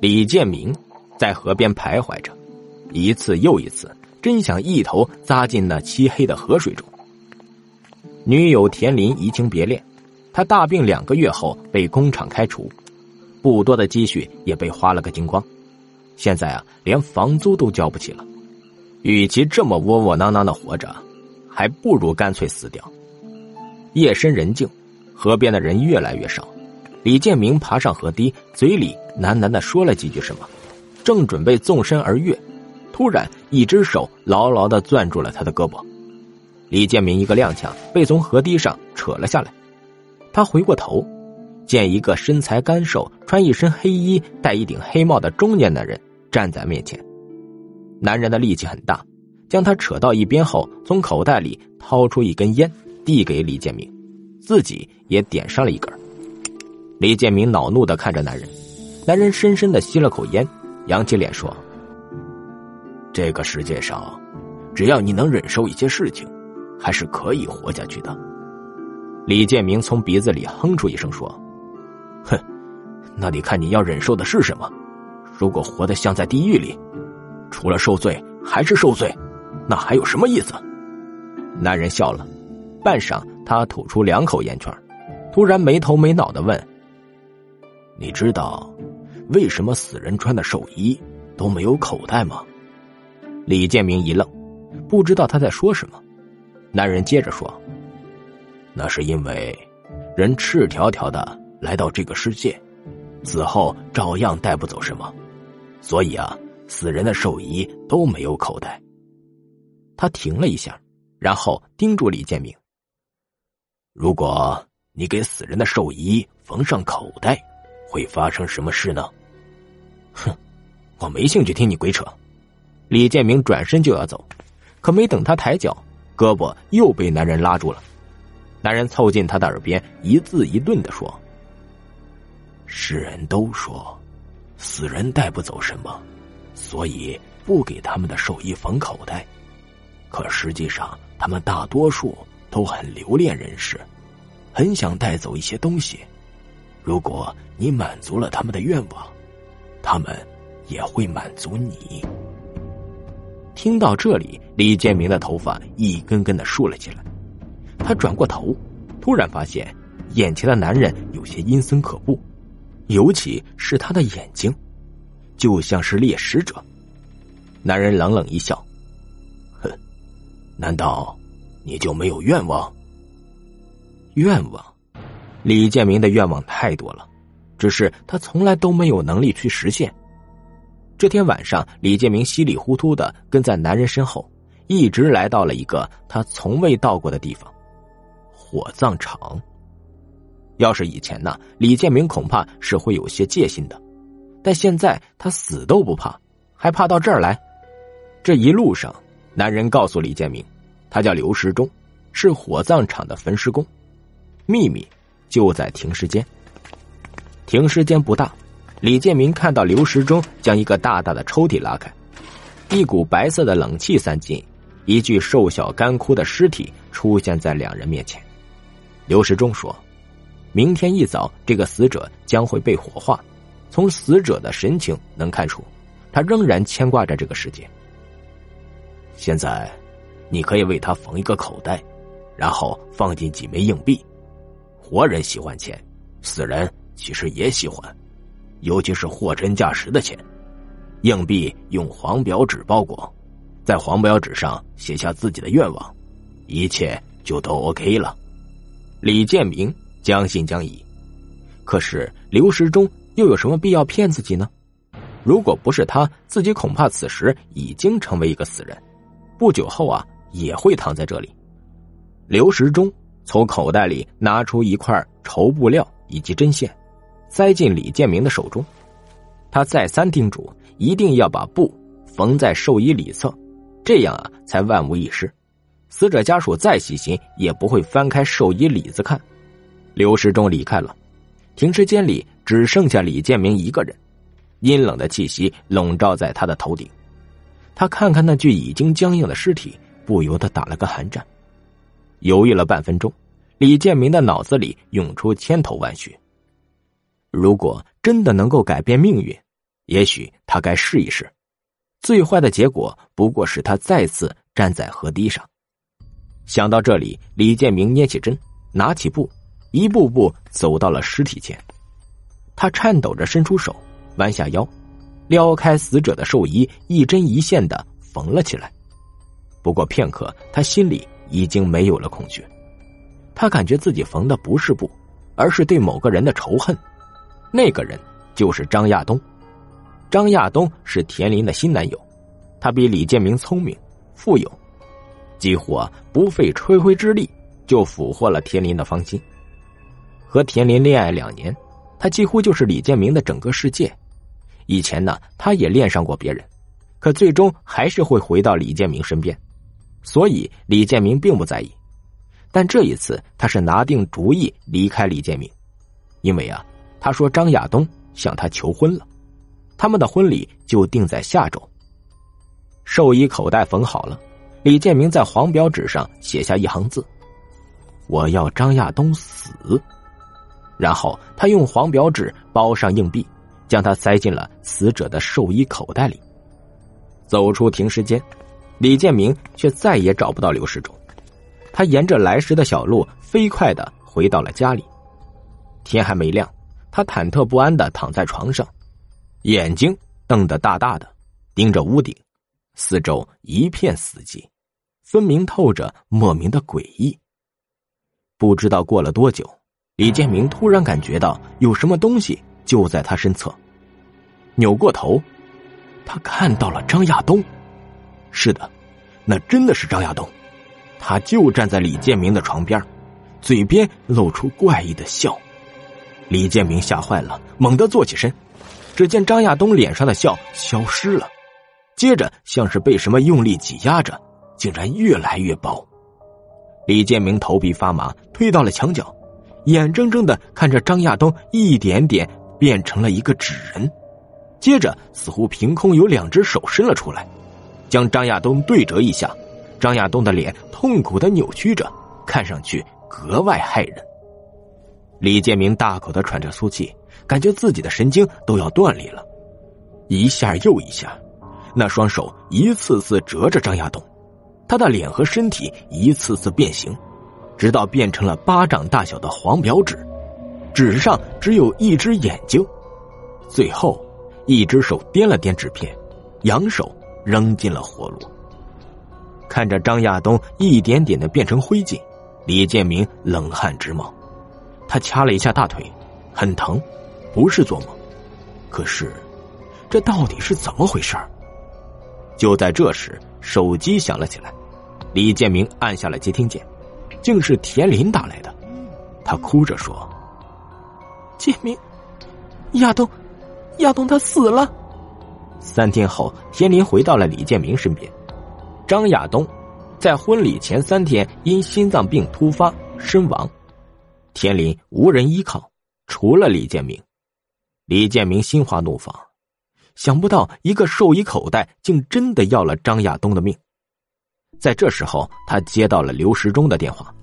李建明在河边徘徊着，一次又一次，真想一头扎进那漆黑的河水中。女友田林移情别恋，他大病两个月后被工厂开除，不多的积蓄也被花了个精光，现在啊，连房租都交不起了。与其这么窝窝囊囊的活着，还不如干脆死掉。夜深人静，河边的人越来越少。李建明爬上河堤，嘴里喃喃的说了几句什么，正准备纵身而跃，突然一只手牢牢的攥住了他的胳膊。李建明一个踉跄，被从河堤上扯了下来。他回过头，见一个身材干瘦、穿一身黑衣、戴一顶黑帽的中年男人站在面前。男人的力气很大，将他扯到一边后，从口袋里掏出一根烟，递给李建明，自己也点上了一根。李建明恼怒的看着男人，男人深深的吸了口烟，扬起脸说：“这个世界上，只要你能忍受一些事情，还是可以活下去的。”李建明从鼻子里哼出一声说：“哼，那得看你要忍受的是什么。如果活得像在地狱里，除了受罪还是受罪，那还有什么意思？”男人笑了，半晌，他吐出两口烟圈，突然没头没脑的问。你知道为什么死人穿的寿衣都没有口袋吗？李建明一愣，不知道他在说什么。男人接着说：“那是因为人赤条条的来到这个世界，死后照样带不走什么，所以啊，死人的寿衣都没有口袋。”他停了一下，然后叮嘱李建明：“如果你给死人的寿衣缝上口袋。”会发生什么事呢？哼，我没兴趣听你鬼扯。李建明转身就要走，可没等他抬脚，胳膊又被男人拉住了。男人凑近他的耳边，一字一顿的说：“世人都说，死人带不走什么，所以不给他们的寿衣缝口袋。可实际上，他们大多数都很留恋人世，很想带走一些东西。”如果你满足了他们的愿望，他们也会满足你。听到这里，李建明的头发一根根的竖了起来。他转过头，突然发现眼前的男人有些阴森可怖，尤其是他的眼睛，就像是猎食者。男人冷冷一笑：“哼，难道你就没有愿望？愿望？”李建明的愿望太多了，只是他从来都没有能力去实现。这天晚上，李建明稀里糊涂的跟在男人身后，一直来到了一个他从未到过的地方——火葬场。要是以前呢，李建明恐怕是会有些戒心的，但现在他死都不怕，还怕到这儿来？这一路上，男人告诉李建明，他叫刘时忠，是火葬场的焚尸工，秘密。就在停尸间。停尸间不大，李建明看到刘时忠将一个大大的抽屉拉开，一股白色的冷气散尽，一具瘦小干枯的尸体出现在两人面前。刘时忠说：“明天一早，这个死者将会被火化。从死者的神情能看出，他仍然牵挂着这个世界。现在，你可以为他缝一个口袋，然后放进几枚硬币。”活人喜欢钱，死人其实也喜欢，尤其是货真价实的钱。硬币用黄表纸包裹，在黄表纸上写下自己的愿望，一切就都 OK 了。李建明将信将疑，可是刘时忠又有什么必要骗自己呢？如果不是他，自己恐怕此时已经成为一个死人，不久后啊也会躺在这里。刘时忠。从口袋里拿出一块绸布料以及针线，塞进李建明的手中。他再三叮嘱，一定要把布缝在寿衣里侧，这样啊才万无一失。死者家属再细心，也不会翻开寿衣里子看。刘时忠离开了，停尸间里只剩下李建明一个人，阴冷的气息笼罩在他的头顶。他看看那具已经僵硬的尸体，不由得打了个寒战。犹豫了半分钟，李建明的脑子里涌出千头万绪。如果真的能够改变命运，也许他该试一试。最坏的结果不过是他再次站在河堤上。想到这里，李建明捏起针，拿起布，一步步走到了尸体前。他颤抖着伸出手，弯下腰，撩开死者的寿衣，一针一线的缝了起来。不过片刻，他心里已经没有了恐惧。他感觉自己缝的不是布，而是对某个人的仇恨。那个人就是张亚东。张亚东是田林的新男友，他比李建明聪明、富有，几乎不费吹灰之力就俘获了田林的芳心。和田林恋爱两年，他几乎就是李建明的整个世界。以前呢，他也恋上过别人，可最终还是会回到李建明身边，所以李建明并不在意。但这一次，他是拿定主意离开李建明，因为啊，他说张亚东向他求婚了。他们的婚礼就定在下周。寿衣口袋缝好了，李建明在黄表纸上写下一行字：“我要张亚东死。”然后他用黄表纸包上硬币，将它塞进了死者的寿衣口袋里。走出停尸间，李建明却再也找不到刘世忠。他沿着来时的小路飞快的回到了家里。天还没亮，他忐忑不安的躺在床上。眼睛瞪得大大的，盯着屋顶，四周一片死寂，分明透着莫名的诡异。不知道过了多久，李建明突然感觉到有什么东西就在他身侧，扭过头，他看到了张亚东。是的，那真的是张亚东，他就站在李建明的床边，嘴边露出怪异的笑。李建明吓坏了，猛地坐起身。只见张亚东脸上的笑消失了，接着像是被什么用力挤压着，竟然越来越薄。李建明头皮发麻，推到了墙角，眼睁睁的看着张亚东一点点变成了一个纸人，接着似乎凭空有两只手伸了出来，将张亚东对折一下，张亚东的脸痛苦的扭曲着，看上去格外骇人。李建明大口的喘着粗气。感觉自己的神经都要断裂了，一下又一下，那双手一次次折着张亚东，他的脸和身体一次次变形，直到变成了巴掌大小的黄表纸，纸上只有一只眼睛，最后，一只手掂了掂纸片，扬手扔进了火炉。看着张亚东一点点的变成灰烬，李建明冷汗直冒，他掐了一下大腿，很疼。不是做梦，可是，这到底是怎么回事就在这时，手机响了起来，李建明按下了接听键，竟是田林打来的。他哭着说：“建明，亚东，亚东他死了。”三天后，田林回到了李建明身边。张亚东在婚礼前三天因心脏病突发身亡，田林无人依靠，除了李建明。李建明心花怒放，想不到一个寿衣口袋竟真的要了张亚东的命。在这时候，他接到了刘时忠的电话，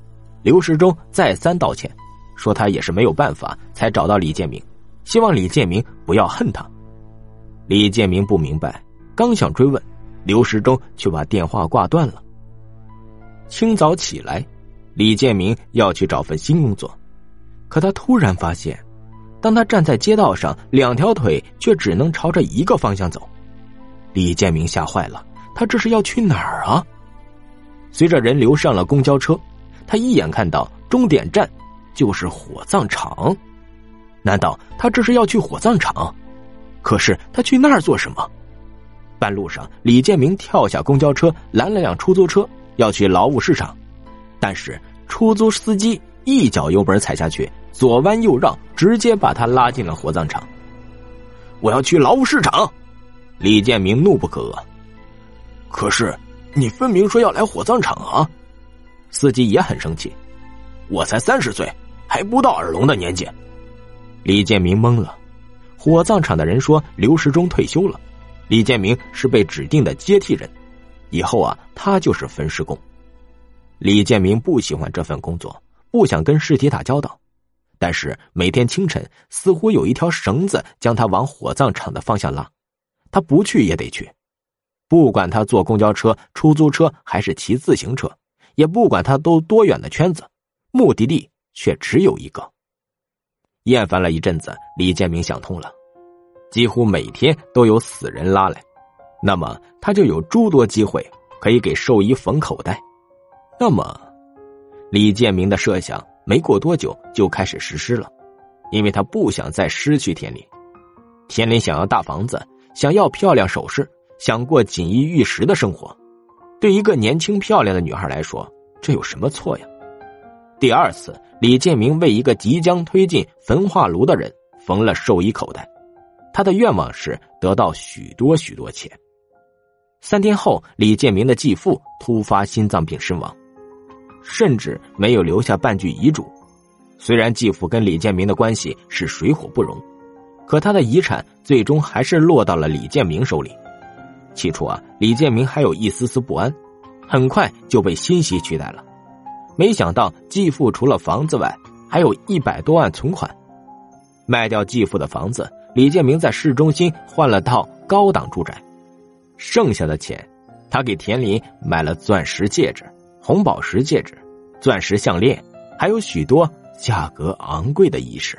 刘时忠再三道歉，说他也是没有办法才找到李建明，希望李建明不要恨他。李建明不明白，刚想追问，刘时忠却把电话挂断了。清早起来，李建明要去找份新工作，可他突然发现。当他站在街道上，两条腿却只能朝着一个方向走，李建明吓坏了。他这是要去哪儿啊？随着人流上了公交车，他一眼看到终点站就是火葬场。难道他这是要去火葬场？可是他去那儿做什么？半路上，李建明跳下公交车，拦了辆出租车，要去劳务市场，但是出租司机一脚油门踩下去。左弯右绕，直接把他拉进了火葬场。我要去劳务市场，李建明怒不可遏。可是你分明说要来火葬场啊！司机也很生气。我才三十岁，还不到耳聋的年纪。李建明懵了。火葬场的人说刘时忠退休了，李建明是被指定的接替人，以后啊，他就是焚尸工。李建明不喜欢这份工作，不想跟尸体打交道。但是每天清晨，似乎有一条绳子将他往火葬场的方向拉。他不去也得去，不管他坐公交车、出租车还是骑自行车，也不管他兜多远的圈子，目的地却只有一个。厌烦了一阵子，李建明想通了，几乎每天都有死人拉来，那么他就有诸多机会可以给兽医缝口袋。那么，李建明的设想没过多久就开始实施了，因为他不想再失去田林。田林想要大房子，想要漂亮首饰，想过锦衣玉食的生活。对一个年轻漂亮的女孩来说，这有什么错呀？第二次，李建明为一个即将推进焚化炉的人缝了寿衣口袋，他的愿望是得到许多许多钱。三天后，李建明的继父突发心脏病身亡，甚至没有留下半句遗嘱。虽然继父跟李建明的关系是水火不容。可他的遗产最终还是落到了李建明手里。起初啊，李建明还有一丝丝不安，很快就被欣喜取代了。没想到继父除了房子外，还有一百多万存款。卖掉继父的房子，李建明在市中心换了套高档住宅，剩下的钱，他给田林买了钻石戒指、红宝石戒指、钻石项链，还有许多价格昂贵的仪式。